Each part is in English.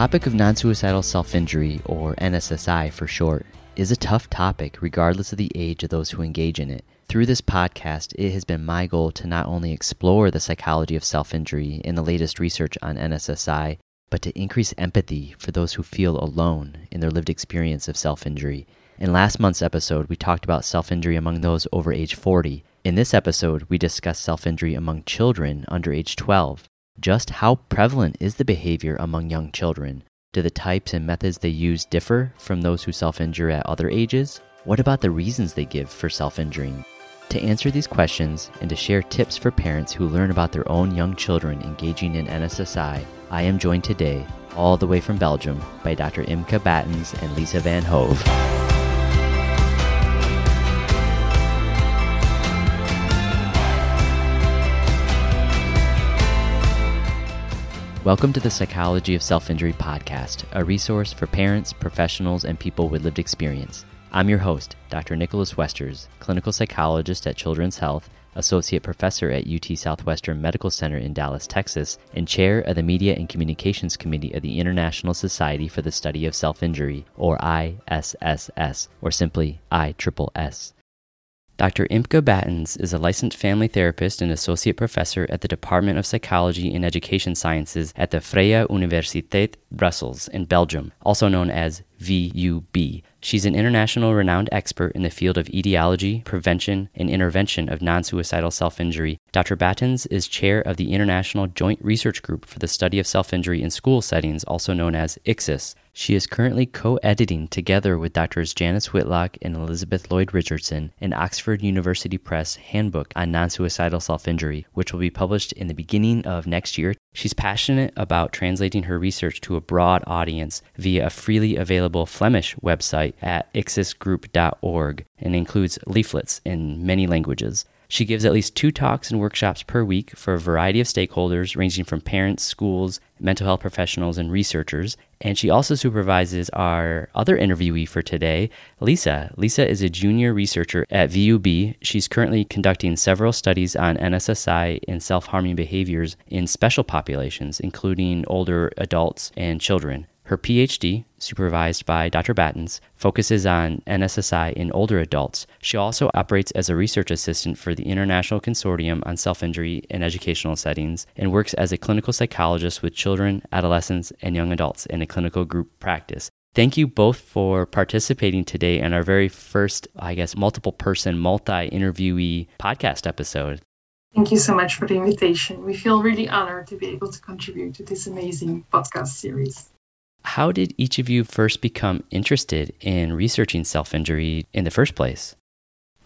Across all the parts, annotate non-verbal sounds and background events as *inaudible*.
topic of non suicidal self injury, or NSSI for short, is a tough topic regardless of the age of those who engage in it. Through this podcast, it has been my goal to not only explore the psychology of self injury and the latest research on NSSI, but to increase empathy for those who feel alone in their lived experience of self injury. In last month's episode, we talked about self injury among those over age 40. In this episode, we discuss self injury among children under age 12. Just how prevalent is the behavior among young children? Do the types and methods they use differ from those who self injure at other ages? What about the reasons they give for self injuring? To answer these questions and to share tips for parents who learn about their own young children engaging in NSSI, I am joined today, all the way from Belgium, by Dr. Imke Baetens and Lisa Van Hove. Welcome to the Psychology of Self Injury podcast, a resource for parents, professionals, and people with lived experience. I'm your host, Dr. Nicholas Westers, clinical psychologist at Children's Health, associate professor at UT Southwestern Medical Center in Dallas, Texas, and chair of the Media and Communications Committee of the International Society for the Study of Self Injury, or ISSS, or simply ISSS. Dr. Imke Baetens is a licensed family therapist and associate professor at the Department of Psychology and Education Sciences at the Vrije Universiteit Brussels in Belgium, also known as VUB. She's an international renowned expert in the field of etiology, prevention, and intervention of non suicidal self injury. Dr. Baetens is chair of the International Joint Research Group for the Study of Self Injury in School Settings, also known as ICSES. She is currently co editing, together with Drs. Janice Whitlock and Elizabeth Lloyd Richardson, an Oxford University Press handbook on non suicidal self injury, which will be published in the beginning of next year. She's passionate about translating her research to a broad audience via a freely available Flemish website at icsesgroup.org and includes leaflets in many languages. She gives at least two talks and workshops per week for a variety of stakeholders, ranging from parents, schools, mental health professionals, and researchers. And she also supervises our other interviewee for today, Lisa. Lisa is a junior researcher at VUB. She's currently conducting several studies on NSSI and self harming behaviors in special populations, including older adults and children. Her PhD, supervised by Dr. Baetens, focuses on NSSI in older adults. She also operates as a research assistant for the International Consortium on Self Injury in Educational Settings and works as a clinical psychologist with children, adolescents, and young adults in a clinical group practice. Thank you both for participating today in our very first, I guess, multiple person, multi interviewee podcast episode. Thank you so much for the invitation. We feel really honored to be able to contribute to this amazing podcast series. How did each of you first become interested in researching self injury in the first place?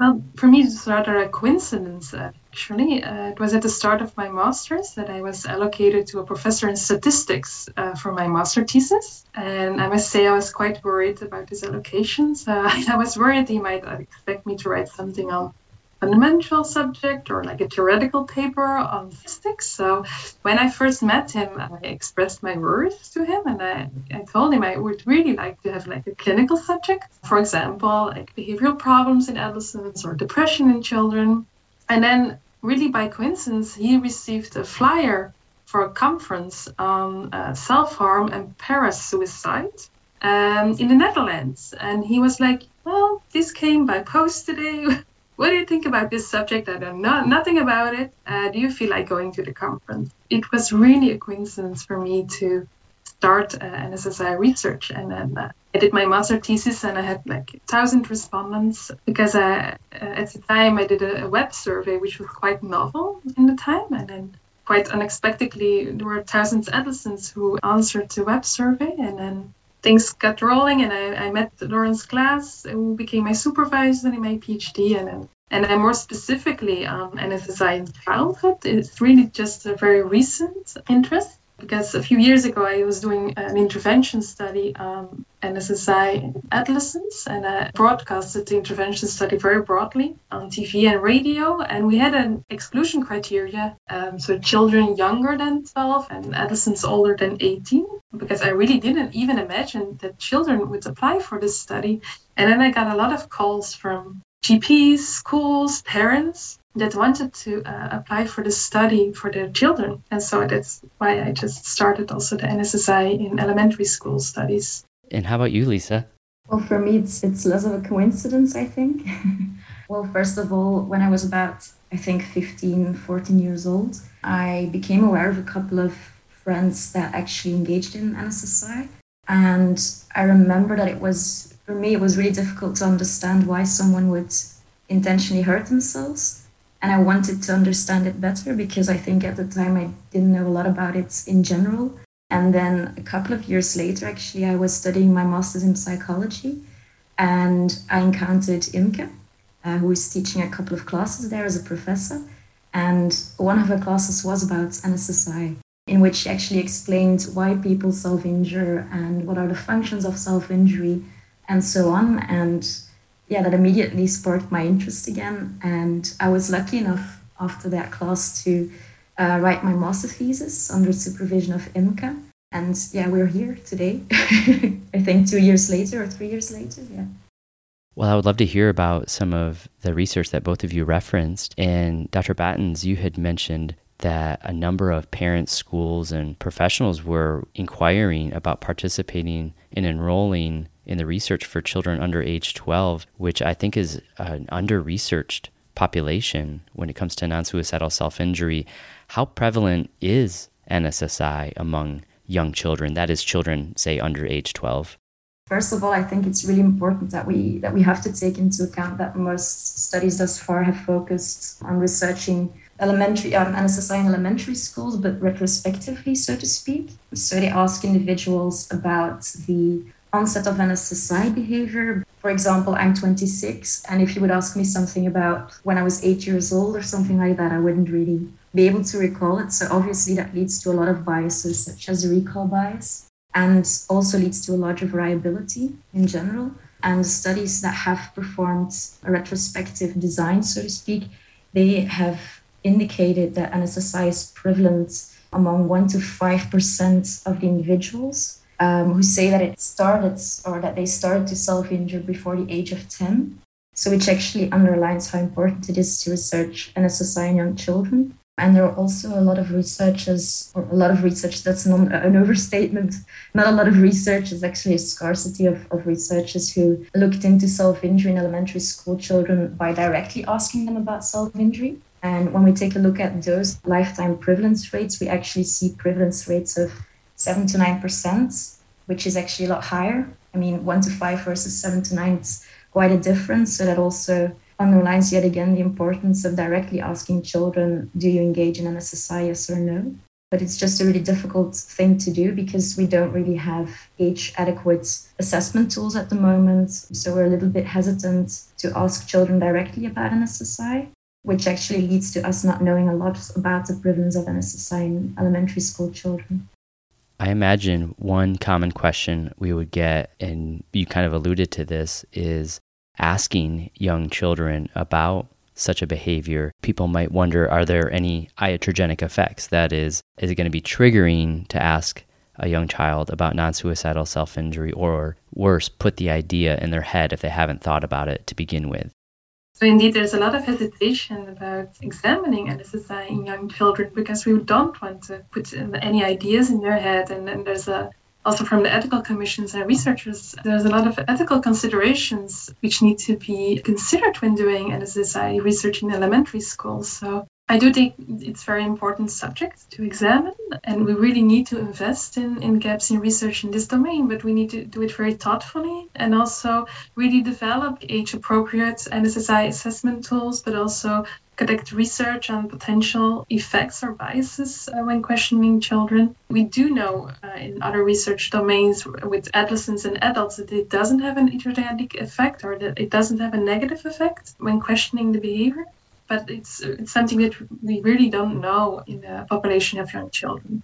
Well, for me, it's rather a coincidence, actually. Uh, it was at the start of my master's that I was allocated to a professor in statistics uh, for my master thesis. And I must say, I was quite worried about this allocation. Uh, *laughs* I was worried he might expect me to write something on fundamental subject or like a theoretical paper on statistics. So when I first met him, I expressed my worries to him and I, I told him I would really like to have like a clinical subject. For example, like behavioral problems in adolescents or depression in children. And then really by coincidence, he received a flyer for a conference on uh, self-harm and para-suicide um, in the Netherlands. And he was like, well, this came by post today. *laughs* What do you think about this subject? I don't know nothing about it. Uh, do you feel like going to the conference? It was really a coincidence for me to start uh, NSSI research, and then uh, I did my master thesis, and I had like a thousand respondents because I, uh, at the time I did a, a web survey, which was quite novel in the time, and then quite unexpectedly there were thousands of adolescents who answered the web survey, and then things got rolling and I, I met Laurence Claes, who became my supervisor in my PhD. And, and I'm more specifically on NSSI in childhood. It's really just a very recent interest because a few years ago I was doing an intervention study on NSSI adolescents and I broadcasted the intervention study very broadly on TV and radio. And we had an exclusion criteria, um, so children younger than 12 and adolescents older than 18, because I really didn't even imagine that children would apply for this study. And then I got a lot of calls from GPs, schools, parents that wanted to uh, apply for the study for their children. And so that's why I just started also the NSSI in elementary school studies. And how about you, Lisa? Well, for me, it's, it's less of a coincidence, I think. *laughs* well, first of all, when I was about, I think, 15, 14 years old, I became aware of a couple of friends that actually engaged in NSSI. And I remember that it was, for me, it was really difficult to understand why someone would intentionally hurt themselves. And I wanted to understand it better because I think at the time I didn't know a lot about it in general. And then a couple of years later, actually, I was studying my master's in psychology and I encountered Imke, uh, who is teaching a couple of classes there as a professor. And one of her classes was about NSSI in which she actually explained why people self injure and what are the functions of self injury and so on. And yeah, that immediately sparked my interest again. And I was lucky enough after that class to uh, write my master thesis under supervision of Imke. And yeah, we're here today. *laughs* I think two years later or three years later. Yeah. Well, I would love to hear about some of the research that both of you referenced. And Dr. Baetens, you had mentioned that a number of parents, schools, and professionals were inquiring about participating and enrolling in the research for children under age 12, which I think is an under researched population when it comes to non suicidal self injury. How prevalent is NSSI among young children? That is, children, say, under age 12. First of all, I think it's really important that we that we have to take into account that most studies thus far have focused on researching elementary um, NSSI in elementary schools, but retrospectively, so to speak. So they ask individuals about the onset of NSSI behavior. For example, I'm 26, and if you would ask me something about when I was eight years old or something like that, I wouldn't really be able to recall it. So obviously, that leads to a lot of biases, such as recall bias, and also leads to a larger variability in general. And studies that have performed a retrospective design, so to speak, they have indicated that NSSI is prevalent among 1 to 5% of the individuals um, who say that it started or that they started to self injure before the age of 10. So, which actually underlines how important it is to research NSSI in young children. And there are also a lot of researchers, or a lot of research, that's not an overstatement. Not a lot of research, is actually a scarcity of, of researchers who looked into self injury in elementary school children by directly asking them about self injury. And when we take a look at those lifetime prevalence rates, we actually see prevalence rates of 7 to 9%, which is actually a lot higher. I mean, 1 to 5 versus 7 to 9, it's quite a difference. So that also underlines yet again the importance of directly asking children, do you engage in NSSI, yes or no? But it's just a really difficult thing to do because we don't really have age adequate assessment tools at the moment. So we're a little bit hesitant to ask children directly about NSSI which actually leads to us not knowing a lot about the prevalence of NSSI in elementary school children. I imagine one common question we would get, and you kind of alluded to this, is asking young children about such a behavior. People might wonder are there any iatrogenic effects? That is, is it going to be triggering to ask a young child about non suicidal self injury, or worse, put the idea in their head if they haven't thought about it to begin with? So indeed, there's a lot of hesitation about examining NSSI in young children because we don't want to put any ideas in their head. And then there's a also from the ethical commissions and researchers, there's a lot of ethical considerations which need to be considered when doing NSSI research in elementary schools. So I do think it's very important subject to examine, and we really need to invest in, in gaps in research in this domain, but we need to do it very thoughtfully and also really develop age appropriate NSSI assessment tools, but also conduct research on potential effects or biases uh, when questioning children. We do know uh, in other research domains with adolescents and adults that it doesn't have an iatrogenic effect or that it doesn't have a negative effect when questioning the behavior but it's it's something that we really don't know in the population of young children.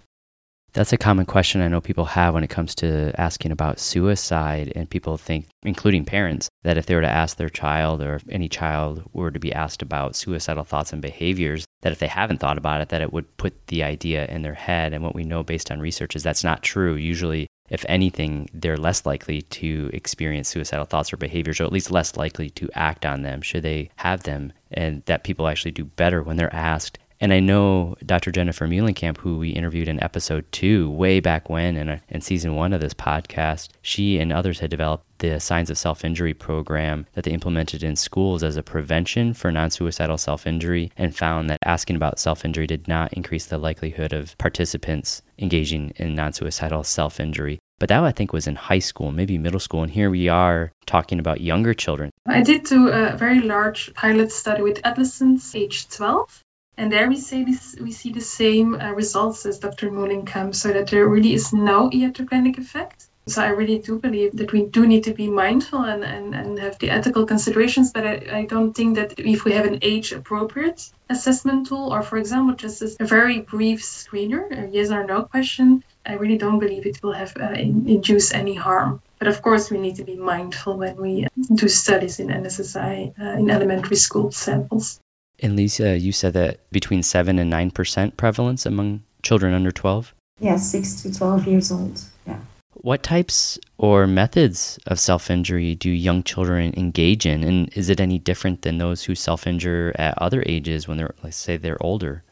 That's a common question I know people have when it comes to asking about suicide. And people think, including parents, that if they were to ask their child or if any child were to be asked about suicidal thoughts and behaviors, that if they haven't thought about it, that it would put the idea in their head. And what we know based on research is that's not true. Usually if anything, they're less likely to experience suicidal thoughts or behaviors, or at least less likely to act on them should they have them, and that people actually do better when they're asked. And I know Dr. Jennifer Muehlenkamp, who we interviewed in episode two, way back when in, a, in season one of this podcast, she and others had developed the Signs of Self Injury program that they implemented in schools as a prevention for non suicidal self injury and found that asking about self injury did not increase the likelihood of participants engaging in non suicidal self injury. But that I think was in high school, maybe middle school. And here we are talking about younger children. I did do a very large pilot study with adolescents age 12 and there we say this, we see the same uh, results as Dr. Muehlenkamp, so that there really is no iatrogenic effect. So I really do believe that we do need to be mindful and, and, and have the ethical considerations, but I, I don't think that if we have an age appropriate assessment tool, or for example, just a very brief screener, a yes or no question, I really don't believe it will have uh, induce any harm. But of course, we need to be mindful when we do studies in NSSI uh, in elementary school samples. And Lisa, you said that between 7 and 9% prevalence among children under 12? Yeah, 6 to 12 years old. Yeah. What types or methods of self injury do young children engage in? And is it any different than those who self injure at other ages when they're, let's say, they're older?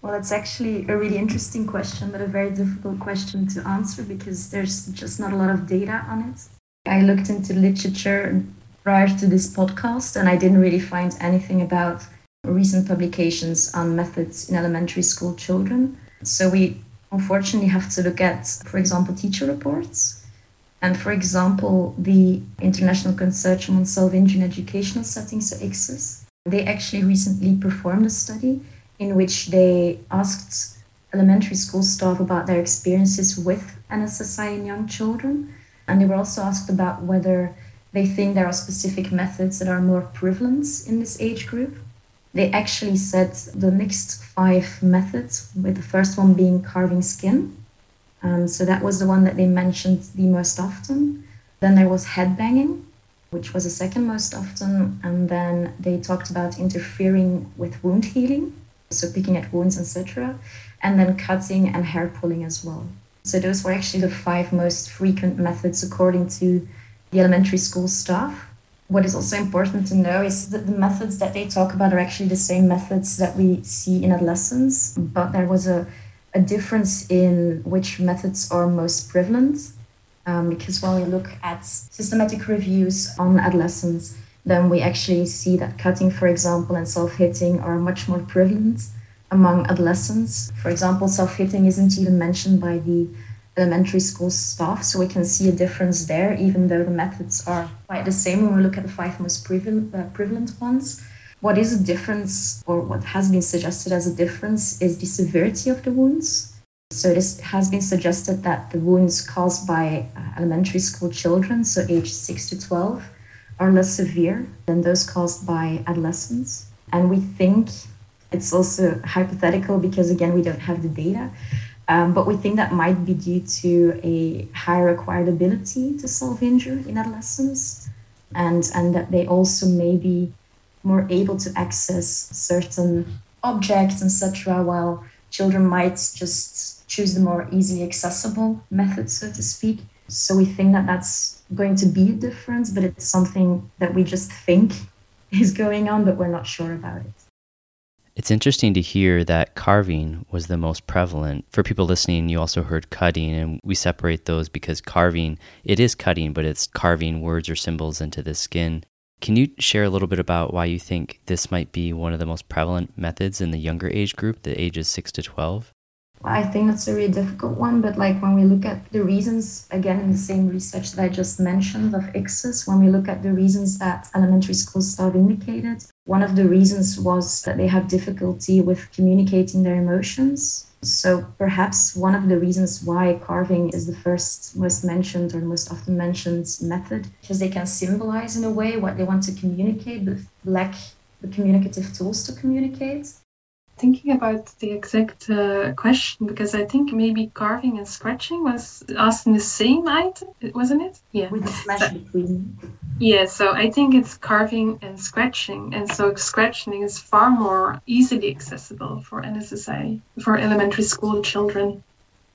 Well, it's actually a really interesting question, but a very difficult question to answer because there's just not a lot of data on it. I looked into literature prior to this podcast and I didn't really find anything about recent publications on methods in elementary school children. So we unfortunately have to look at, for example, teacher reports. And for example, the International Consortium on Self-Injury in Educational Settings, so ICSES, they actually recently performed a study in which they asked elementary school staff about their experiences with NSSI in young children. And they were also asked about whether they think there are specific methods that are more prevalent in this age group they actually said the next five methods, with the first one being carving skin. Um, so that was the one that they mentioned the most often. Then there was headbanging, which was the second most often. And then they talked about interfering with wound healing, so picking at wounds, etc. And then cutting and hair pulling as well. So those were actually the five most frequent methods according to the elementary school staff what is also important to know is that the methods that they talk about are actually the same methods that we see in adolescents, but there was a, a difference in which methods are most prevalent. Um, because when we look at systematic reviews on adolescents, then we actually see that cutting, for example, and self hitting are much more prevalent among adolescents. For example, self hitting isn't even mentioned by the elementary school staff. So we can see a difference there, even though the methods are quite the same when we look at the five most prevalent, uh, prevalent ones. What is a difference, or what has been suggested as a difference, is the severity of the wounds. So this has been suggested that the wounds caused by uh, elementary school children, so age 6 to 12, are less severe than those caused by adolescents. And we think it's also hypothetical because, again, we don't have the data, um, but we think that might be due to a higher acquired ability to self injure in adolescents, and, and that they also may be more able to access certain objects, etc., while children might just choose the more easily accessible method, so to speak. So we think that that's going to be a difference, but it's something that we just think *laughs* is going on, but we're not sure about it. It's interesting to hear that carving was the most prevalent. For people listening, you also heard cutting, and we separate those because carving, it is cutting, but it's carving words or symbols into the skin. Can you share a little bit about why you think this might be one of the most prevalent methods in the younger age group, the ages 6 to 12? I think that's a really difficult one, but like when we look at the reasons, again, in the same research that I just mentioned of ICSES, when we look at the reasons that elementary school staff indicated, one of the reasons was that they have difficulty with communicating their emotions. So perhaps one of the reasons why carving is the first most mentioned or most often mentioned method, because they can symbolize in a way what they want to communicate, but lack the communicative tools to communicate thinking about the exact uh, question because I think maybe carving and scratching was asked in the same item, wasn't it? Yeah. With slash between. Yeah, so I think it's carving and scratching. And so scratching is far more easily accessible for NSSI, for elementary school children.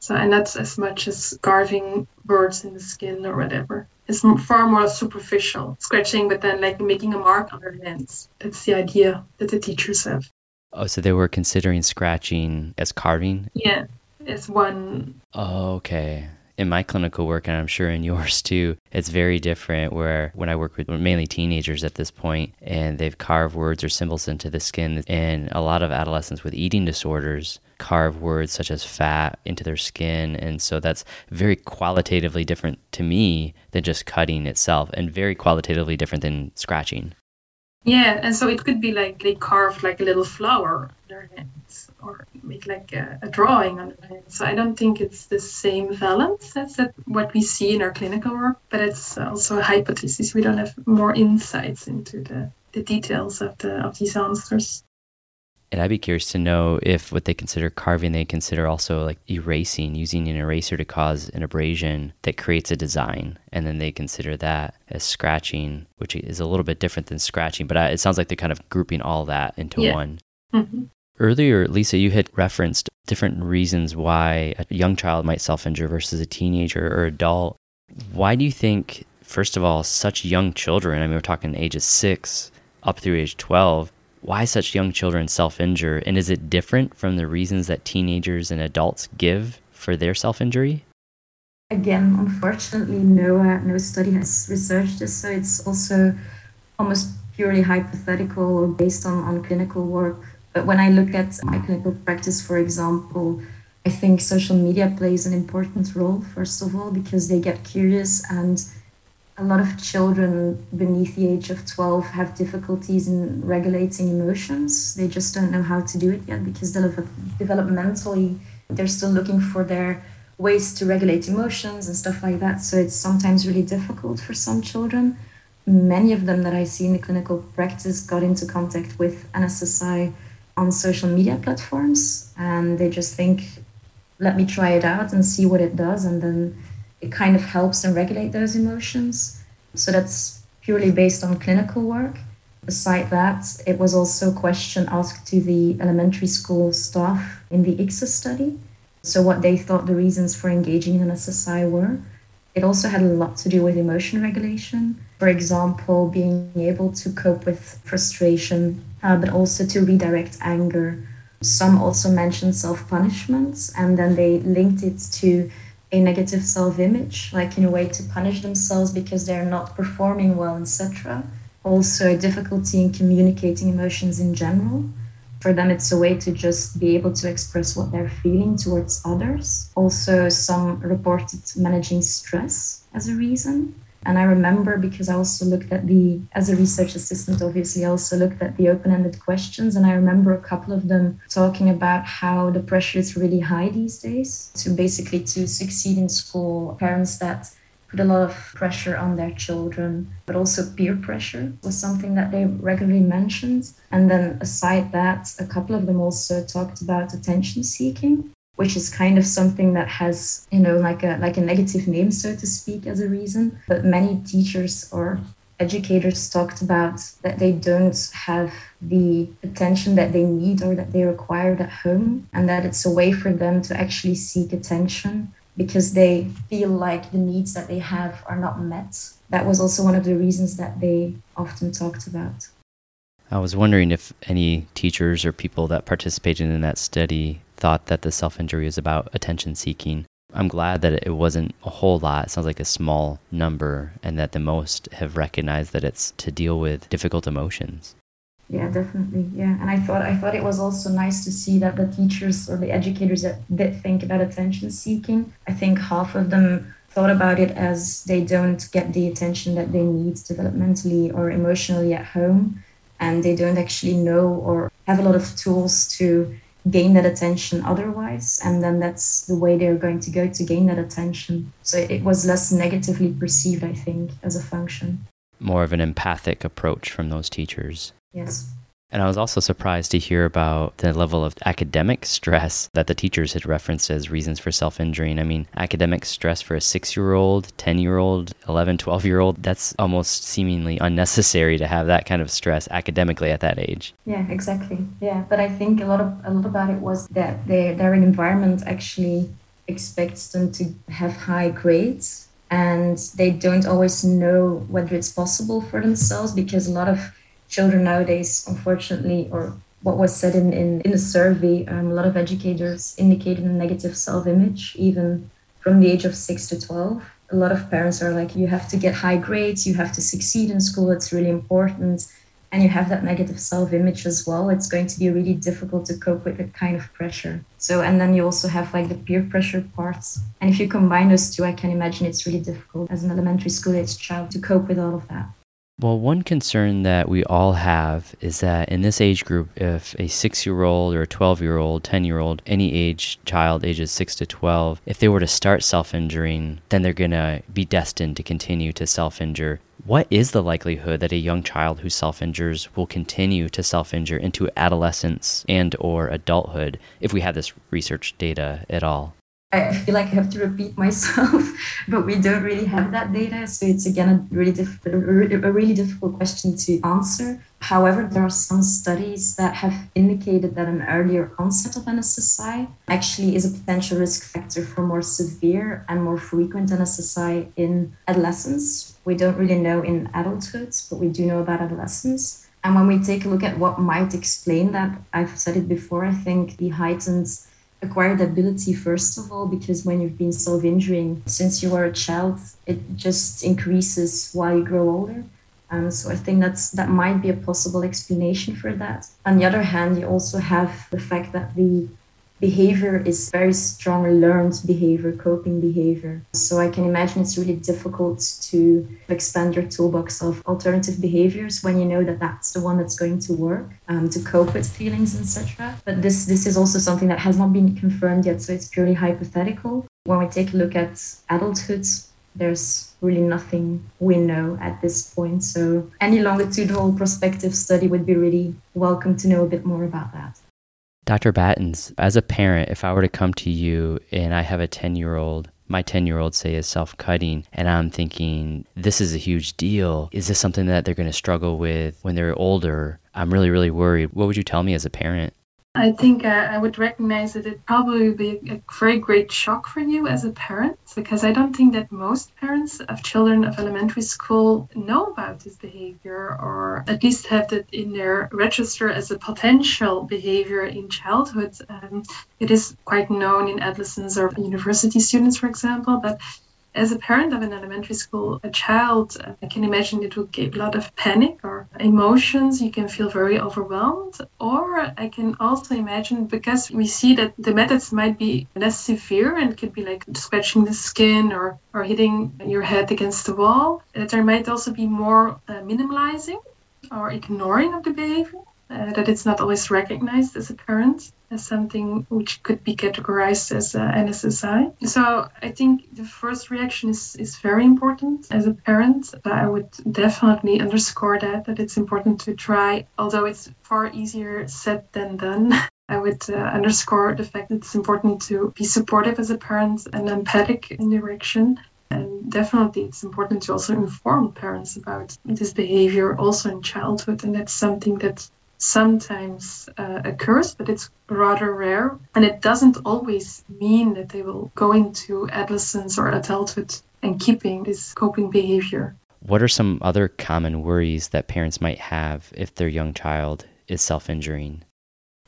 So, and that's as much as carving words in the skin or whatever. It's far more superficial scratching, but then like making a mark on their hands. That's the idea that the teachers have. Oh, so they were considering scratching as carving? Yeah, it's one. Oh, okay in my clinical work, and I'm sure in *laughs* yours too, it's very different. Where when I work with mainly teenagers at this point, and they've carved words or symbols into the skin, and a lot of adolescents with eating disorders carve words such as fat into their skin. And so that's very qualitatively different to me than just cutting itself, and very qualitatively different than scratching. Yeah, and so it could be like they carved like a little flower in their hands or make like a, a drawing on their hands. So I don't think it's the same valence as that what we see in our clinical work, but it's also a hypothesis. We don't have more insights into the, the details of the of these answers. And I'd be curious to know if what they consider carving, they consider also like erasing, using an eraser to cause an abrasion that creates a design. And then they consider that as scratching, which is a little bit different than scratching. But it sounds like they're kind of grouping all that into yeah. one. Mm-hmm. Earlier, Lisa, you had referenced different reasons why a young child might self injure versus a teenager or adult. Why do you think, first of all, such young children, I mean, we're talking ages six up through age 12, why such young children self injure? And is it different from the reasons that teenagers and adults give for their self injury? Again, unfortunately, no, uh, no study has researched this, so it's also almost purely hypothetical or based on, on clinical work. But when I look at my clinical practice, for example, I think social media plays an important role, first of all, because they get curious and a lot of children beneath the age of 12 have difficulties in regulating emotions. They just don't know how to do it yet because developmentally they're still looking for their ways to regulate emotions and stuff like that. So it's sometimes really difficult for some children. Many of them that I see in the clinical practice got into contact with NSSI on social media platforms and they just think, let me try it out and see what it does. And then it kind of helps them regulate those emotions. So that's purely based on clinical work. Beside that, it was also a question asked to the elementary school staff in the ICSES study. So, what they thought the reasons for engaging in NSSI were. It also had a lot to do with emotion regulation. For example, being able to cope with frustration, uh, but also to redirect anger. Some also mentioned self punishments, and then they linked it to a negative self-image, like in a way to punish themselves because they're not performing well, etc. Also, difficulty in communicating emotions in general. For them, it's a way to just be able to express what they're feeling towards others. Also, some reported managing stress as a reason. And I remember because I also looked at the, as a research assistant, obviously, I also looked at the open ended questions. And I remember a couple of them talking about how the pressure is really high these days to basically to succeed in school. Parents that put a lot of pressure on their children, but also peer pressure was something that they regularly mentioned. And then aside that, a couple of them also talked about attention seeking which is kind of something that has you know like a like a negative name so to speak as a reason. But many teachers or educators talked about that they don't have the attention that they need or that they require at home and that it's a way for them to actually seek attention because they feel like the needs that they have are not met. That was also one of the reasons that they often talked about. I was wondering if any teachers or people that participated in that study thought that the self injury was about attention seeking. I'm glad that it wasn't a whole lot. It sounds like a small number, and that the most have recognized that it's to deal with difficult emotions. Yeah, definitely. Yeah, and I thought I thought it was also nice to see that the teachers or the educators that did think about attention seeking. I think half of them thought about it as they don't get the attention that they need developmentally or emotionally at home, and they don't actually know or have a lot of tools to gain that attention otherwise and then that's the way they're going to go to gain that attention. So it was less negatively perceived i think as a function. More of an empathic approach from those teachers. Yes and I was also surprised to hear about the level of academic stress that the teachers had referenced as reasons for self injuring. I mean, academic stress for a six year old, 10 year old, 11, 12 year old, that's almost seemingly unnecessary to have that kind of stress academically at that age. Yeah, exactly. Yeah. But I think a lot of a lot about it was that their, their environment actually expects them to have high grades and they don't always know whether it's possible for themselves because a lot of children nowadays, unfortunately, or what was said in, in, in the survey, um, a lot of educators indicated a negative self image, even from the age of 6 to 12. A lot of parents are like, you have to get high grades, you have to succeed in school, it's really important and you have that negative self image as well, it's going to be really difficult to cope with that kind of pressure. So, and then you also have like the peer pressure parts. And if you combine those two, I can imagine it's really difficult as an elementary school age child to cope with all of that. Well, one concern that we all have is that in this age group, if a six year old or a 12 year old, 10 year old, any age child ages 6 to 12, if they were to start self injuring, then they're going to be destined to continue to self injure. What is the likelihood that a young child who self injures will continue to self injure into adolescence and or adulthood if we have this research data at all? I feel like I have to repeat myself, *laughs* but we don't really have that data. So it's again a really, diff- a really difficult question to answer. However, there are some studies that have indicated that an earlier onset of NSSI actually is a potential risk factor for more severe and more frequent NSSI in adolescents. We don't really know in adulthood, but we do know about adolescents. And when we take a look at what might explain that, I've said it before, I think the heightened acquired ability first of all because when you've been self-injuring since you were a child it just increases while you grow older. Um, so i think that's that might be a possible explanation for that. On the other hand you also have the fact that the behavior is very strong learned behavior, coping behavior. So I can imagine it's really difficult to expand your toolbox of alternative behaviors when you know that that's the one that's going to work um, to cope with feelings, etc. But this this is also something that has not been confirmed yet, so it's purely hypothetical. When we take a look at adulthood, there's really nothing we know at this point. So any longitudinal prospective study would be really welcome to know a bit more about that. Dr. Baetens, as a parent, if I were to come to you and I have a 10 year old, my 10 year old, say, is self cutting, and I'm thinking, this is a huge deal. Is this something that they're going to struggle with when they're older? I'm really, really worried. What would you tell me as a parent? I think uh, I would recognize that it probably would be a very great shock for you as a parent, because I don't think that most parents of children of elementary school know about this behavior or at least have that in their register as a potential behavior in childhood. Um, it is quite known in adolescents or university students, for example, but as a parent of an elementary school a child, I can imagine it will give a lot of panic or emotions. You can feel very overwhelmed. Or I can also imagine because we see that the methods might be less severe and could be like scratching the skin or, or hitting your head against the wall, that there might also be more uh, minimalizing or ignoring of the behavior uh, that it's not always recognized as a parent as something which could be categorized as uh, NSSI. So I think the first reaction is, is very important as a parent. I would definitely underscore that, that it's important to try, although it's far easier said than done. *laughs* I would uh, underscore the fact that it's important to be supportive as a parent and empathic in direction and definitely it's important to also inform parents about this behavior also in childhood and that's something that sometimes uh, occurs, but it's rather rare. And it doesn't always mean that they will go into adolescence or adulthood and keeping this coping behavior. What are some other common worries that parents might have if their young child is self injuring?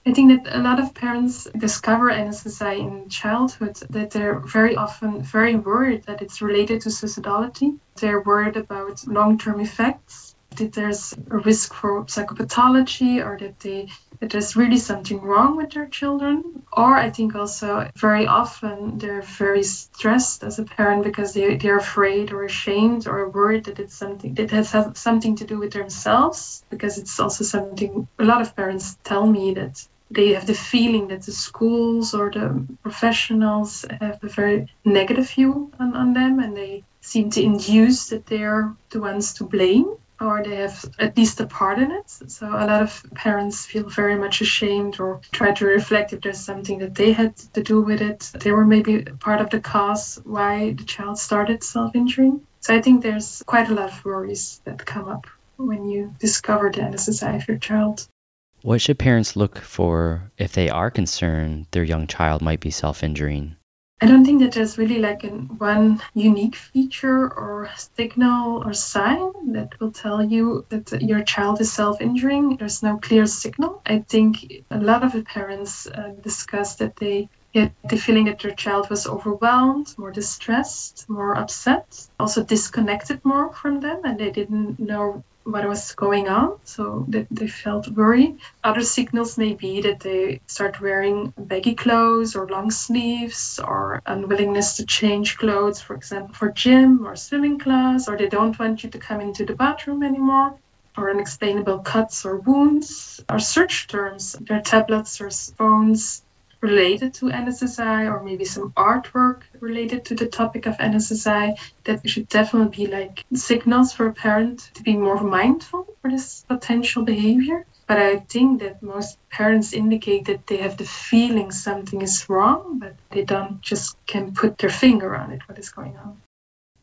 I think that a lot of parents discover NSSI in childhood that they're very often very worried that it's related to suicidality. They're worried about long term effects that there's a risk for psychopathology or that they that there's really something wrong with their children. Or i think also very often they're very stressed as a parent because they, they're afraid or ashamed or worried that it's something that has something to do with themselves. Because it's also something a lot of parents tell me that they have the feeling that the schools or the professionals have a very negative view on, on them and they seem to induce that they're the ones to blame or they have at least a part in it. So a lot of parents feel very much ashamed or try to reflect if there's something that they had to do with it. They were maybe part of the cause why the child started self injuring. So I think there's quite a lot of worries that come up when you discover the NSSI of your child. What should parents look for if they are concerned their young child might be self injuring? I don't think that there's really like an, one unique feature or signal or sign that will tell you that your child is self-injuring. There's no clear signal. I think a lot of the parents uh, discuss that they get the feeling that their child was overwhelmed, more distressed, more upset, also disconnected more from them, and they didn't know what was going on, so that they felt worried. Other signals may be that they start wearing baggy clothes or long sleeves or unwillingness to change clothes, for example, for gym or swimming class, or they don't want you to come into the bathroom anymore. Or unexplainable cuts or wounds, or search terms, their tablets or phones related to NSSI or maybe some artwork related to the topic of NSSI that should definitely be like signals for a parent to be more mindful for this potential behavior. But I think that most parents indicate that they have the feeling something is wrong, but they don't just can put their finger on it, what is going on.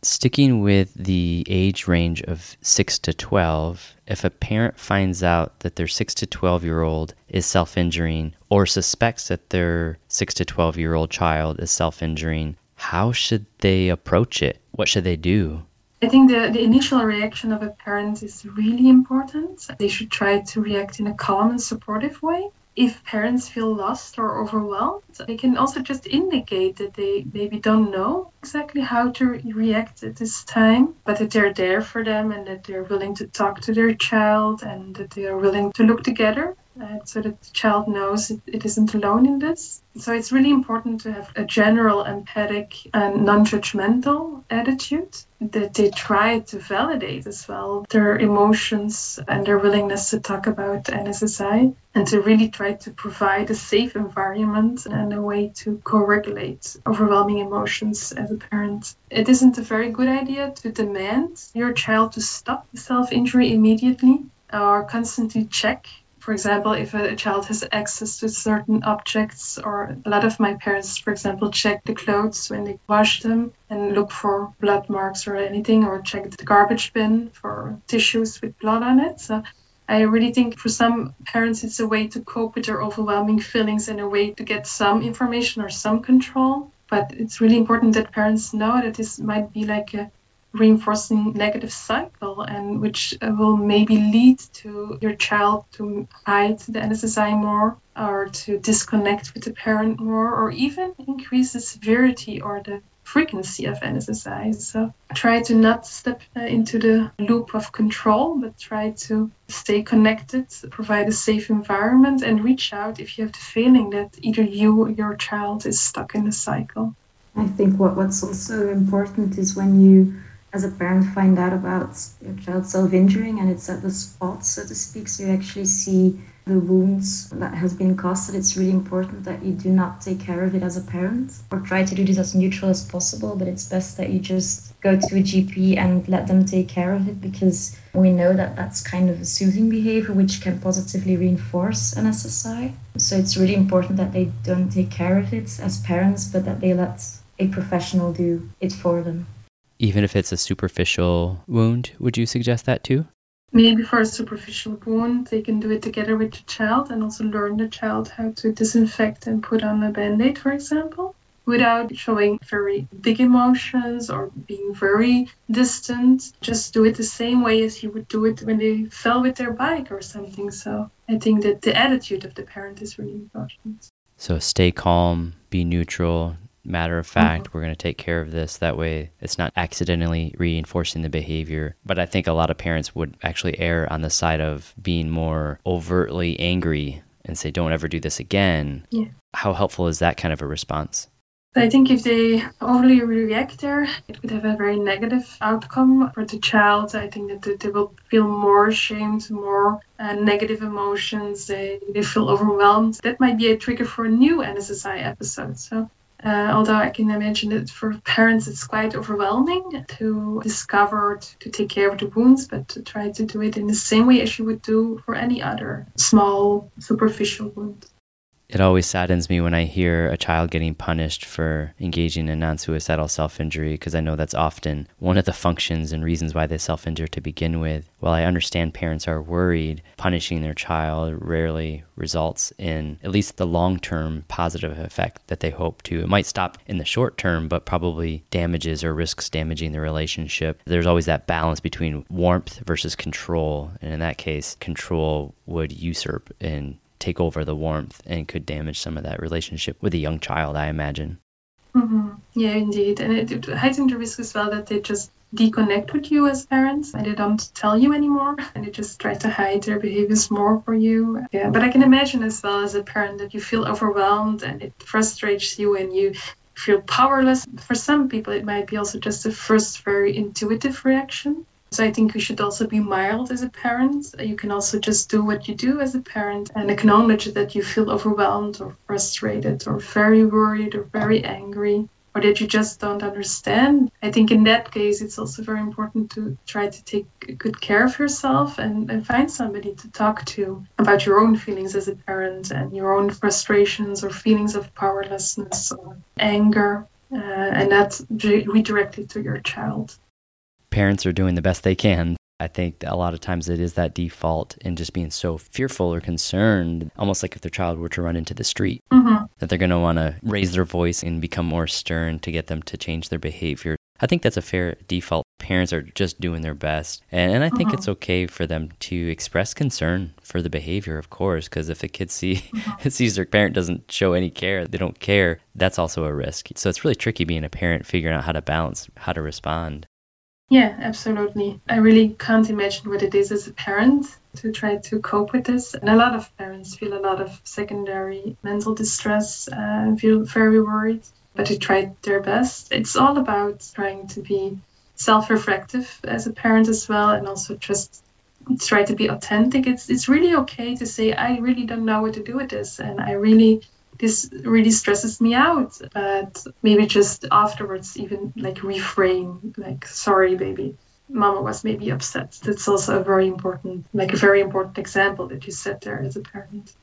Sticking with the age range of 6 to 12, if a parent finds out that their 6 to 12 year old is self injuring or suspects that their 6 to 12 year old child is self injuring, how should they approach it? What should they do? I think the, the initial reaction of a parent is really important. They should try to react in a calm and supportive way if parents feel lost or overwhelmed, they can also just indicate that they maybe don't know exactly how to react at this time, but that they're there for them and that they're willing to talk to their child and that they are willing to look together uh, so that the child knows it, it isn't alone in this. So it's really important to have a general empathic and non judgmental attitude that they try to validate as well their emotions and their willingness to talk about NSSI and to really try to provide a safe environment and a way to co regulate overwhelming emotions as a parent. It isn't a very good idea to demand your child to stop the self injury immediately or constantly check for example, if a child has access to certain objects, or a lot of my parents, for example, check the clothes when they wash them and look for blood marks or anything, or check the garbage bin for tissues with blood on it. So I really think for some parents, it's a way to cope with their overwhelming feelings and a way to get some information or some control. But it's really important that parents know that this might be like a reinforcing negative cycle and which uh, will maybe lead to your child to hide the NSSI more or to disconnect with the parent more or even increase the severity or the frequency of NSSI. So try to not step uh, into the loop of control, but try to stay connected, provide a safe environment, and reach out if you have the feeling that either you or your child is stuck in a cycle. I think what, what's also important is when you as a parent find out about your child self-injuring and it's at the spot so to speak so you actually see the wounds that has been caused it's really important that you do not take care of it as a parent or try to do this as neutral as possible but it's best that you just go to a gp and let them take care of it because we know that that's kind of a soothing behavior which can positively reinforce NSSI so it's really important that they don't take care of it as parents but that they let a professional do it for them even if it's a superficial wound, would you suggest that too? Maybe for a superficial wound, they can do it together with the child and also learn the child how to disinfect and put on a band aid, for example, without showing very big emotions or being very distant. Just do it the same way as you would do it when they fell with their bike or something. So I think that the attitude of the parent is really important. So stay calm, be neutral, matter of fact, mm-hmm. we're going to take care of this. That way, it's not accidentally reinforcing the behavior. But I think a lot of parents would actually err on the side of being more overtly angry and say, don't ever do this again. Yeah. How helpful is that kind of a response? I think if they overly react there, it could have a very negative outcome for the child. I think that they will feel more ashamed, more uh, negative emotions. They, they feel overwhelmed. That might be a trigger for a new NSSI episode. So uh, although I can imagine that for parents it's quite overwhelming to discover to, to, take care of the wounds, but to try to do it in the same way as you would do for any other small superficial wound. It always saddens me when I hear a child getting punished for engaging in non suicidal self injury because I know that's often one of the functions and reasons why they self injure to begin with. While I understand parents are worried, punishing their child rarely results in at least the long term positive effect that they hope to. It might stop in the short term, but probably damages or risks damaging the relationship. There's always that balance between warmth versus control. And in that case, control would usurp and take over the warmth and could damage some of that relationship with a young child, I imagine. Mm-hmm. Yeah, indeed. And it, it heightens the risk as well that they just deconnect with you as parents and they don't tell you anymore *laughs* and they just try to hide their behaviors more for you. Yeah, but I can imagine as well as a parent that you feel overwhelmed and it frustrates you and you feel powerless. For some people, it might be also just the first very intuitive reaction. So I think we should also be mild as a parent. You can also just do what you do as a parent and acknowledge that you feel overwhelmed or frustrated or very worried or very angry or that you just don't understand. I think in that case, it's also very important to try to take good care of yourself and, and find somebody to talk to about your own feelings as a parent and your own frustrations or feelings of powerlessness or anger, uh, and not redirect it to your child parents are doing the best they can. I think a lot of times it is that default in just being so fearful or concerned, almost like if their child were to run into the street, mm-hmm. that they're going to want to raise their voice and become more stern to get them to change their behavior. I think that's a fair default. Parents are just doing their best. And, and I think it's mm-hmm. okay for them to express concern for the behavior, of course, because if a kid see, mm-hmm. *laughs* sees their parent doesn't show any care, they don't care, that's also a risk. So it's really tricky being a parent, figuring out how to balance, how to respond. Yeah, absolutely. I really can't imagine what it is as a parent to try to cope with this. And a lot of parents feel a lot of secondary mental distress and feel very worried, but they try their best. It's all about trying to be self reflective as a parent as well, and also just try to be authentic. It's, it's really okay to say, I really don't know what to do with this, and I really this really stresses me out but maybe just afterwards even like reframe like sorry baby mama was maybe upset. That's also a very important like a very important example that you set there as a parent.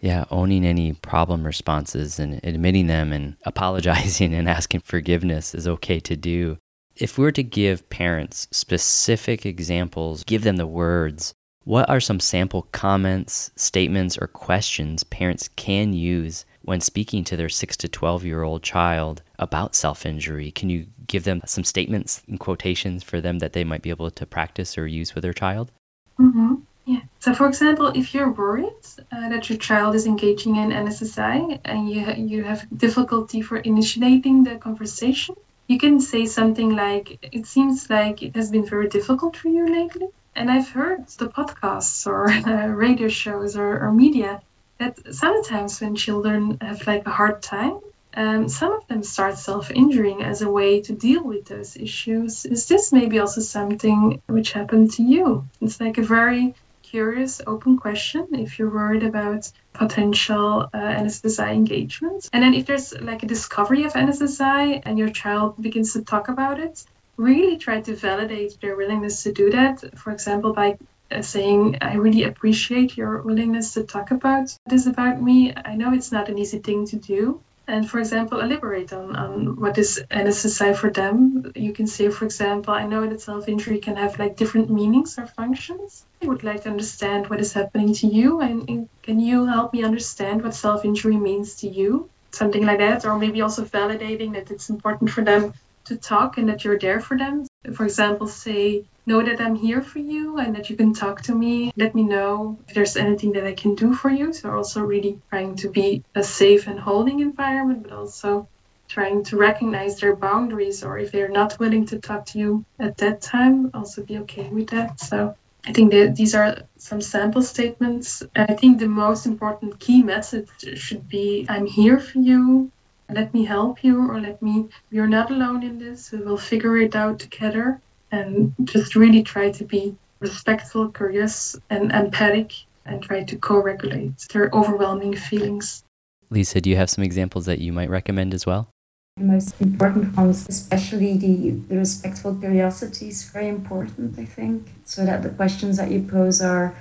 Yeah owning any problem responses and admitting them and *laughs* apologizing and asking forgiveness is okay to do. If we were to give parents specific examples give them the words what are some sample comments, statements, or questions parents can use when speaking to their 6 to 12 year old child about self injury? Can you give them some statements and quotations for them that they might be able to practice or use with their child? Mm-hmm. Yeah. So, for example, if you're worried uh, that your child is engaging in NSSI and you, ha- you have difficulty for initiating the conversation, you can say something like, It seems like it has been very difficult for you lately. And I've heard the podcasts or *laughs* radio shows or, or media that sometimes when children have like a hard time, um, some of them start self-injuring as a way to deal with those issues. Is this maybe also something which happened to you? It's like a very curious, open question if you're worried about potential uh, NSSI engagement. And then if there's like a discovery of NSSI and your child begins to talk about it, really try to validate their willingness to do that. For example, by uh, saying, I really appreciate your willingness to talk about this about me. I know it's not an easy thing to do. And for example, elaborate on, on what is NSSI for them. You can say, for example, I know that self injury can have like different meanings or functions. I would like to understand what is happening to you, and, and can you help me understand what self injury means to you? Something like that, or maybe also validating that it's important for them to talk and that you're there for them. For example, say, know that I'm here for you and that you can talk to me. Let me know if there's anything that I can do for you. So, also really trying to be a safe and holding environment, but also trying to recognize their boundaries or if they're not willing to talk to you at that time, also be okay with that. So, I think that these are some sample statements. I think the most important key message should be I'm here for you. Let me help you, or let me, you're not alone in this. We will figure it out together and just really try to be respectful, curious, and empathic and try to co regulate their overwhelming feelings. Lisa, do you have some examples that you might recommend as well? The most important ones, especially the, the respectful curiosity, is very important, I think, so that the questions that you pose are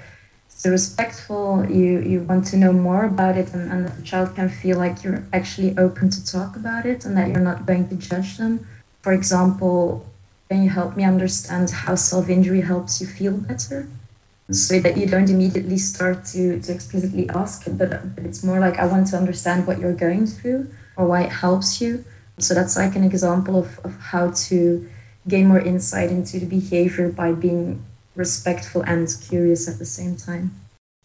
so respectful. You you want to know more about it and, and the child can feel like you're actually open to talk about it and that you're not going to judge them. For example can you help me understand how self-injury helps you feel better? Mm-hmm. So that you don't immediately start to, to explicitly ask it but, but it's more like i want to understand what you're going through or why it helps you. So that's like an example of, of how to gain more insight into the behavior by being respectful and curious at the same time.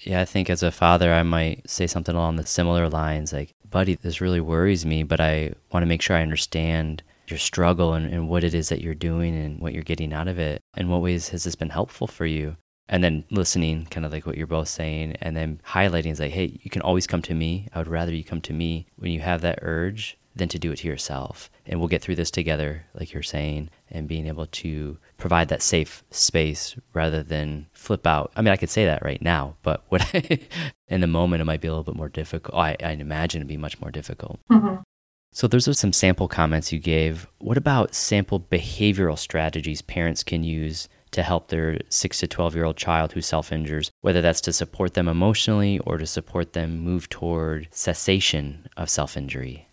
Yeah, I think as a father, I might say something along the similar lines like, buddy, this really worries me, but I want to make sure I understand your struggle and, and what it is that you're doing and what you're getting out of it. In what ways has this been helpful for you? And then listening, kind of like what you're both saying, and then highlighting is like, hey, you can always come to me. I would rather you come to me when you have that urge than to do it to yourself. And we'll get through this together, like you're saying, and being able to provide that safe space rather than flip out. I mean, I could say that right now, but what *laughs* I, in the moment, it might be a little bit more difficult. I, I imagine it'd be much more difficult. Mm-hmm. So, those are some sample comments you gave. What about sample behavioral strategies parents can use to help their 6 to 12 year old child who self injures, whether that's to support them emotionally or to support them move toward cessation of self injury?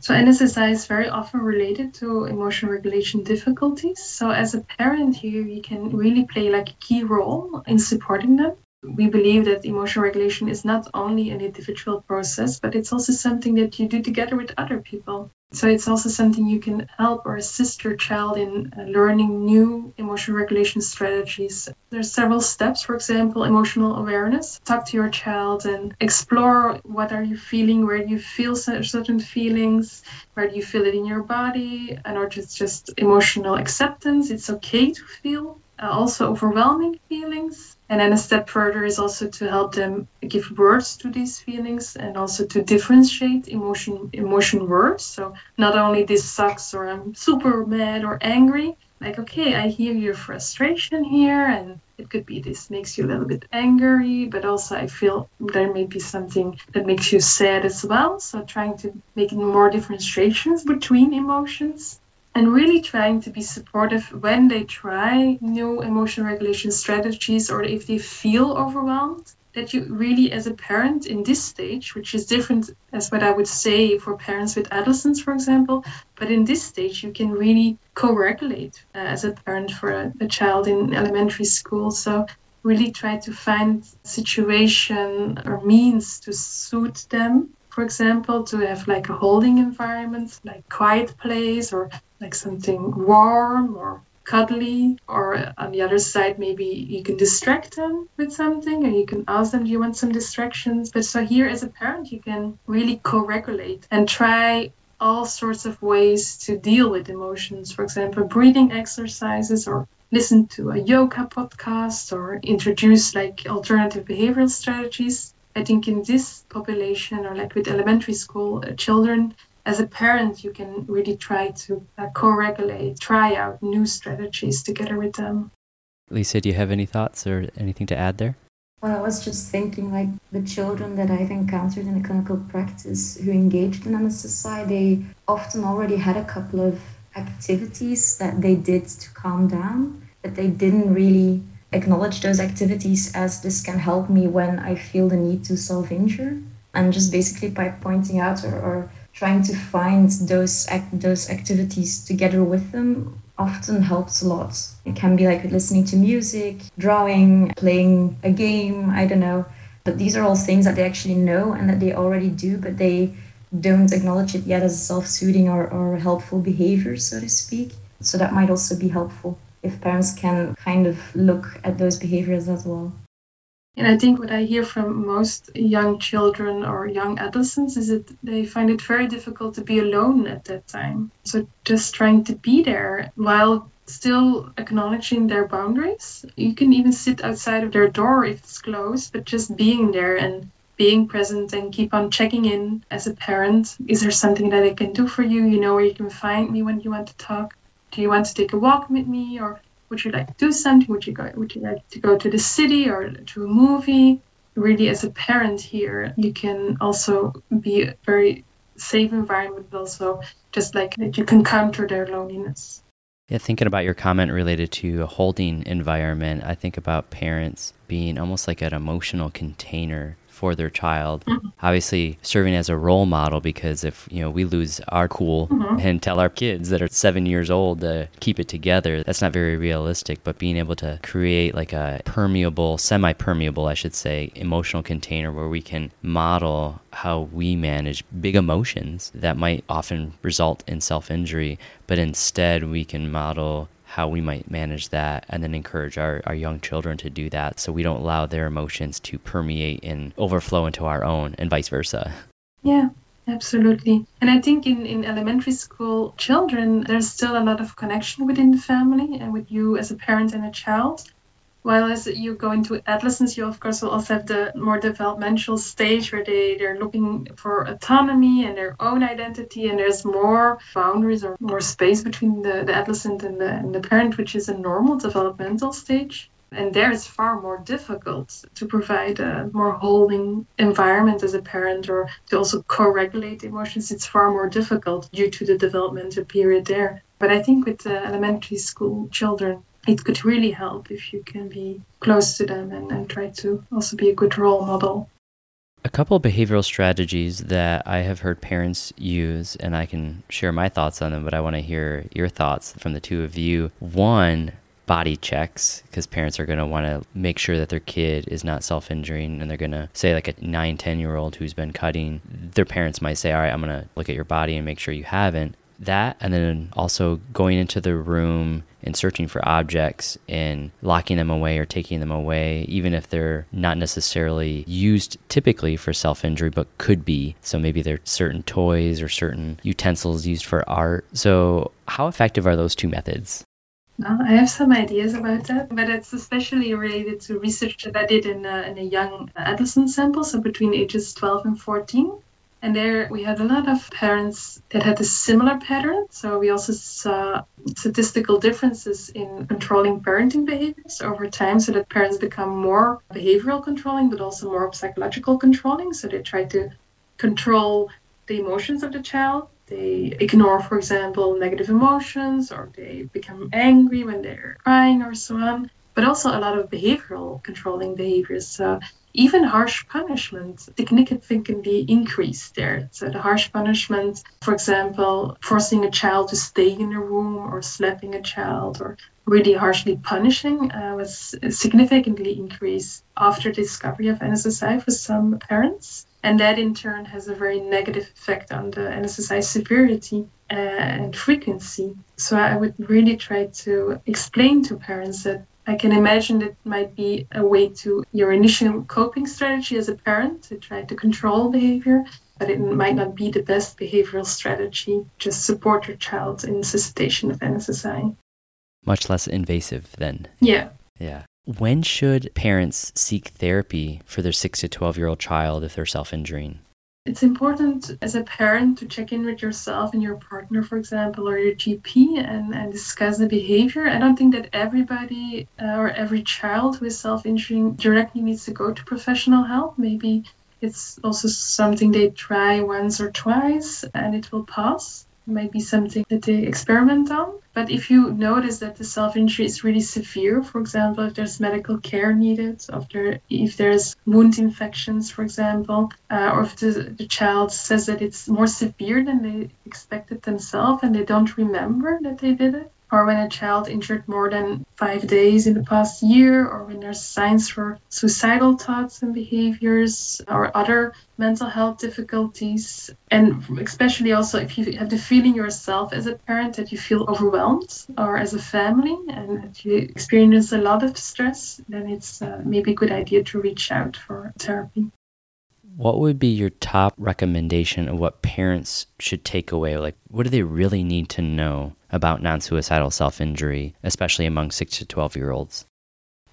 So NSSI is very often related to emotional regulation difficulties. So as a parent here, you can really play like a key role in supporting them. We believe that emotional regulation is not only an individual process, but it's also something that you do together with other people. So it's also something you can help or assist your child in uh, learning new emotional regulation strategies. There's several steps, for example, emotional awareness. Talk to your child and explore what are you feeling, where do you feel certain feelings, where do you feel it in your body, and or just just emotional acceptance. It's okay to feel uh, also overwhelming feelings and then a step further is also to help them give words to these feelings and also to differentiate emotion emotion words. So not only this sucks or I'm super mad or angry, like okay, I hear your frustration here and it could be this makes you a little bit angry, but also I feel there may be something that makes you sad as well. So trying to make more differentiations between emotions and really trying to be supportive when they try new emotion regulation strategies or if they feel overwhelmed that you really as a parent in this stage which is different as what i would say for parents with adolescents for example but in this stage you can really co-regulate uh, as a parent for a, a child in elementary school. So really try to find situation or means to suit them. For example, to have like a holding environment, like quiet place or like something warm or cuddly or on the other side maybe you can distract them with something and you can ask them do you want some distractions? But so here as a parent you can really co-regulate and try all sorts of ways to deal with emotions. For example breathing exercises or listen to a yoga podcast or introduce like alternative behavioral strategies. I think in this population or like with elementary school uh, children as a parent, you can really try to uh, co regulate, try out new strategies together with them. Lisa, do you have any thoughts or anything to add there? Well, I was just thinking like the children that I've encountered in a clinical practice who engaged in NSSI, they often already had a couple of activities that they did to calm down, but they didn't really acknowledge those activities as this can help me when I feel the need to self injure. And just basically by pointing out or, or trying to find those act- those activities together with them often helps a lot. It can be like listening to music, drawing, playing a game, I don't know. But these are all things that they actually know and that they already do, but they don't acknowledge it yet as self-soothing or, or helpful behavior, so to speak. So that might also be helpful if parents can kind of look at those behaviors as well. And I think what I hear from most young children or young adolescents is that they find it very difficult to be alone at that time. So just trying to be there while still acknowledging their boundaries. You can even sit outside of their door if it's closed, but just being there and being present and keep on checking in as a parent. Is there something that I can do for you? You know where you can find me when you want to talk. Do you want to take a walk with me or would you like to do something? Would you go? Would you like to go to the city or to a movie? Really, as a parent here, you can also be a very safe environment, also just like that you can counter their loneliness. Yeah, thinking about your comment related to a holding environment, I think about parents being almost like an emotional container for their child. Mm-hmm. Obviously, serving as a role model because if you know we lose our cool mm-hmm. and tell our kids that are seven years old to keep it together, that's not very realistic. But being able to create like a permeable, semi-permeable, I should say, emotional container where we can model how we manage big emotions that might often result in self-injury, but instead we can model how we might manage that and then encourage our, our young children to do that so we don't allow their emotions to permeate and overflow into our own and vice versa. Yeah, absolutely. And I think in, in elementary school children, there's still a lot of connection within the family and with you as a parent and a child. While as you go into adolescence, you of course will also have the more developmental stage where they, they're looking for autonomy and their own identity, and there's more boundaries or more space between the, the adolescent and the, and the parent, which is a normal developmental stage. And there it's far more difficult to provide a more holding environment as a parent or to also co regulate emotions. It's far more difficult due to the developmental period there. But I think with the elementary school children, it could really help if you can be close to them and, and try to also be a good role model. A couple of behavioral strategies that I have heard parents use, and I can share my thoughts on them, but I want to hear your thoughts from the two of you. One, body checks, because parents are going to want to make sure that their kid is not self injuring, and they're going to say, like a nine, 10 year old who's been cutting, their parents might say, All right, I'm going to look at your body and make sure you haven't that and then also going into the room and searching for objects and locking them away or taking them away, even if they're not necessarily used typically for self injury, but could be. So maybe they're certain toys or certain utensils used for art. So, how effective are those two methods? Uh, I have some ideas about that, but it's especially related to research that I did in a, in a young adolescent sample, so between ages 12 and 14. And there we had a lot of parents that had a similar pattern. So we also saw statistical differences in controlling parenting behaviors over time so that parents become more behavioral controlling, but also more psychological controlling. So they try to control the emotions of the child. They ignore, for example, negative emotions, or they become angry when they're crying, or so on. But also a lot of behavioral controlling behaviors. So even harsh punishment significantly increased there. So the harsh punishment, for example, forcing a child to stay in a room or slapping a child or really harshly punishing uh, was significantly increased after discovery of NSSI for some parents. And that in turn has a very negative effect on the NSSI severity uh, and frequency. So I would really try to explain to parents that I can imagine it might be a way to your initial coping strategy as a parent to try to control behavior, but it might not be the best behavioral strategy. Just support your child in cessation of NSSI. Much less invasive then. Yeah. Yeah. When should parents seek therapy for their 6 to 12 year old child if they're self injuring? It's important as a parent to check in with yourself and your partner, for example, or your GP and, and discuss the behavior. I don't think that everybody uh, or every child who is self injuring directly needs to go to professional help. Maybe it's also something they try once or twice and it will pass might be something that they experiment on. But if you notice that the self injury is really severe, for example, if there's medical care needed, if, there, if there's wound infections, for example, uh, or if the, the child says that it's more severe than they expected themselves and they don't remember that they did it, or when a child injured more than five days in the past year, or when there's signs for suicidal thoughts and behaviors, or other mental health difficulties. And especially also if you have the feeling yourself as a parent that you feel overwhelmed, or as a family, and you experience a lot of stress, then it's uh, maybe a good idea to reach out for therapy. What would be your top recommendation of what parents should take away? Like, what do they really need to know about non suicidal self injury, especially among 6 to 12 year olds?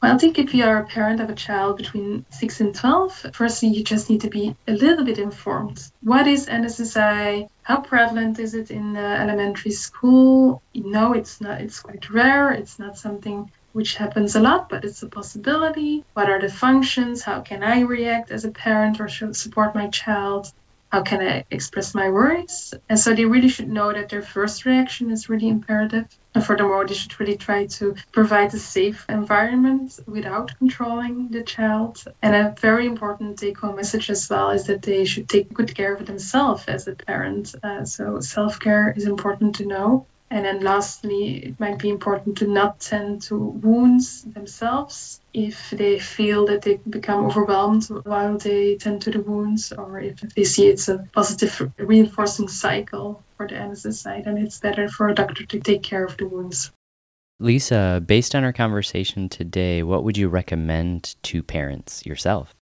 Well, I think if you are a parent of a child between 6 and 12, firstly, you just need to be a little bit informed. What is NSSI? How prevalent is it in uh, elementary school? Know, it's not. It's quite rare. It's not something which happens a lot, but it's a possibility. What are the functions? How can I react as a parent or support my child? How can I express my worries? And so they really should know that their first reaction is really imperative. And furthermore, they should really try to provide a safe environment without controlling the child. And a very important take home message as well is that they should take good care of themselves as a parent. Uh, so self care is important to know. And then lastly, it might be important to not tend to wounds themselves if they feel that they become overwhelmed while they tend to the wounds, or if they see it's a positive reinforcing cycle for the anesthesist, and it's better for a doctor to take care of the wounds. Lisa, based on our conversation today, what would you recommend to parents yourself?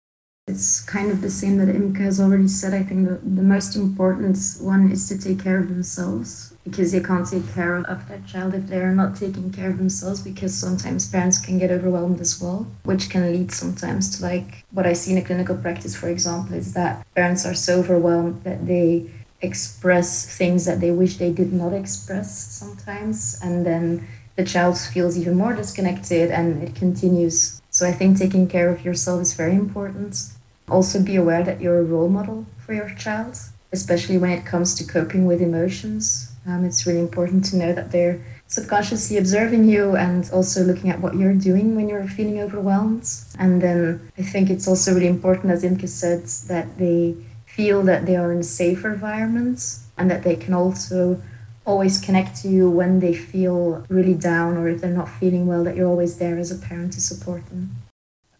It's kind of the same that Imke has already said. I think the, the most important one is to take care of themselves because they can't take care of their child if they're not taking care of themselves because sometimes parents can get overwhelmed as well, which can lead sometimes to like what I see in a clinical practice, for example, is that parents are so overwhelmed that they express things that they wish they did not express sometimes and then the child feels even more disconnected and it continues so I think taking care of yourself is very important. Also, be aware that you're a role model for your child, especially when it comes to coping with emotions. Um, it's really important to know that they're subconsciously observing you and also looking at what you're doing when you're feeling overwhelmed. And then I think it's also really important, as Imke said, that they feel that they are in a safe environment and that they can also always connect to you when they feel really down or if they're not feeling well, that you're always there as a parent to support them.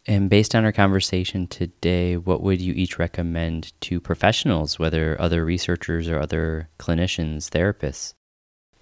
And based on our conversation today, what would you each recommend to professionals, whether other researchers or other clinicians, therapists?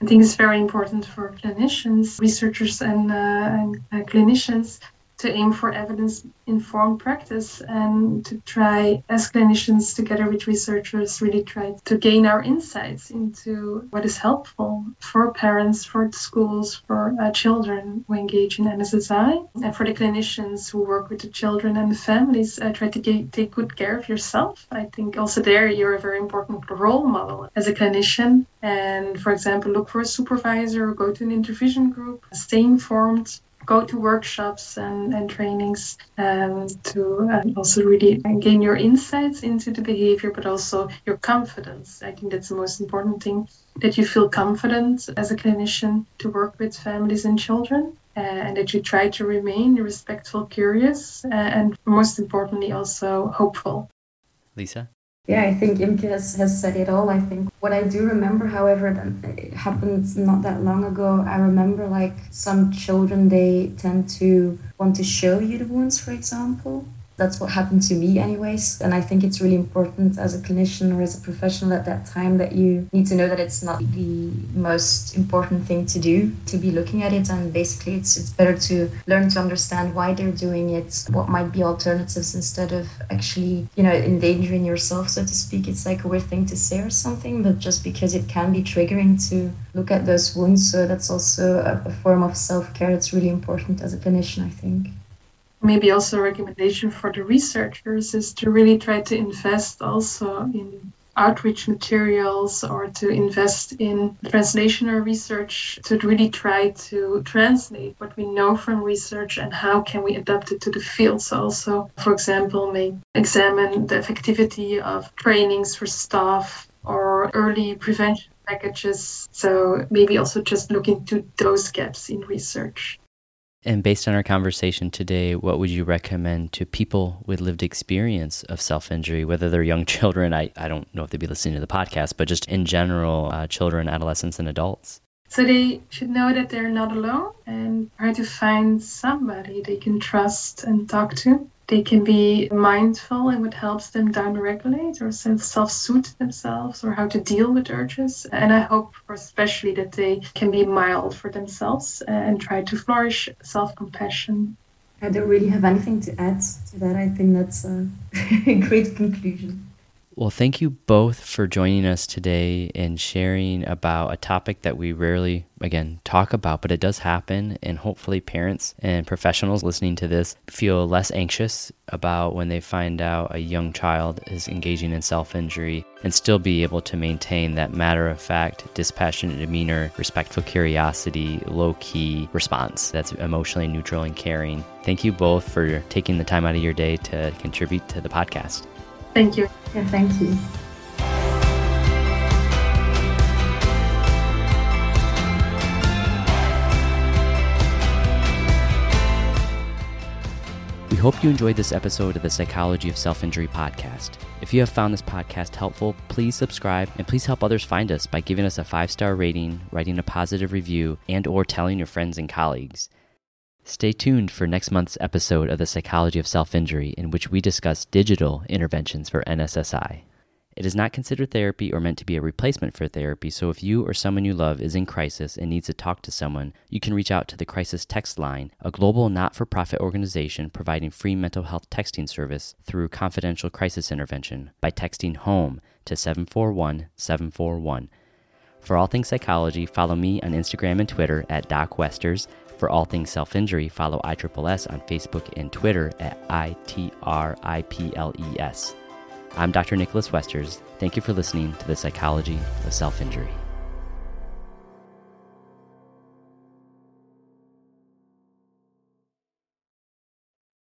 I think it's very important for clinicians, researchers, and, uh, and uh, clinicians to aim for evidence informed practice and to try, as clinicians, together with researchers, really try to gain our insights into what is helpful for parents, for schools, for uh, children who engage in NSSI, and for the clinicians who work with the children and the families. Uh, try to take good care of yourself. I think also there you're a very important role model as a clinician. And for example, look for a supervisor, or go to an intervention group, stay informed go to workshops and, and trainings um, to um, also really gain your insights into the behavior, but also your confidence. I think that's the most important thing that you feel confident as a clinician to work with families and children. Uh, and that you try to remain respectful, curious, uh, and most importantly, also hopeful. Lisa? Yeah, I think Imke has, has said it all. I think what I do remember, however, that it happened not that long ago. I remember like some children, they tend to want to show you the wounds, for example that's what happened to me anyways. And i think it's really important as a clinician or as a professional at that time that you need to know that it's not the most important thing to do to be looking at it. And basically it's it's better to learn to understand why they're doing it what might be alternatives instead of actually you know endangering yourself so to speak. It's like a weird thing to say or something but just because it can be triggering to look at those wounds. So that's also a, a form of self-care. That's really important as a clinician i think maybe also a recommendation for the researchers is to really try to invest also in outreach materials or to invest in translational research to really try to translate what we know from research and how can we adapt it to the fields also. For example may examine the effectivity of trainings for staff or early prevention packages. So maybe also just look into those gaps in research and based on our conversation today, what would you recommend to people with lived experience of self injury, whether they're young *laughs* children? I, I don't know if they'd be listening to the podcast, but just in general, uh, children, adolescents, and adults? So they should know that they're not alone and try to find somebody they can trust and talk to they can be mindful in what helps them down regulate or self soothe themselves or how to deal with urges. And I hope, especially, that they can be mild for themselves and try to flourish self compassion. I don't really have anything to add to that. I think that's a *laughs* great conclusion. Well, thank you both for joining us today and sharing about a topic that we rarely, again, talk about, but it does happen. And hopefully, parents and professionals listening to this feel less anxious about when they find out a young child is engaging in self injury and still be able to maintain that matter of fact, dispassionate demeanor, respectful curiosity, low key response that's emotionally neutral and caring. Thank you both for taking the time out of your day to contribute to the podcast. Thank you. Yeah, thank you. We hope you enjoyed this episode of the Psychology of Self Injury podcast. If you have found this podcast helpful, please subscribe and please help others find us by giving us a five-star rating, writing a positive review, and or telling your friends and colleagues. Stay tuned for next month's episode of the Psychology of Self Injury, in which we discuss digital interventions for NSSI. It is not considered therapy or meant to be a replacement for therapy, so if you or someone you love is in crisis and needs to talk to someone, you can reach out to the Crisis Text Line, a global not for profit organization providing free mental health texting service through confidential crisis intervention by texting HOME to 741 741. For all things psychology, follow me on Instagram and Twitter at Doc Westers. For all things self injury, follow ISSS on Facebook and Twitter at ITRIPLES. I'm Dr. Nicholas Westers. Thank you for listening to the Psychology of Self Injury.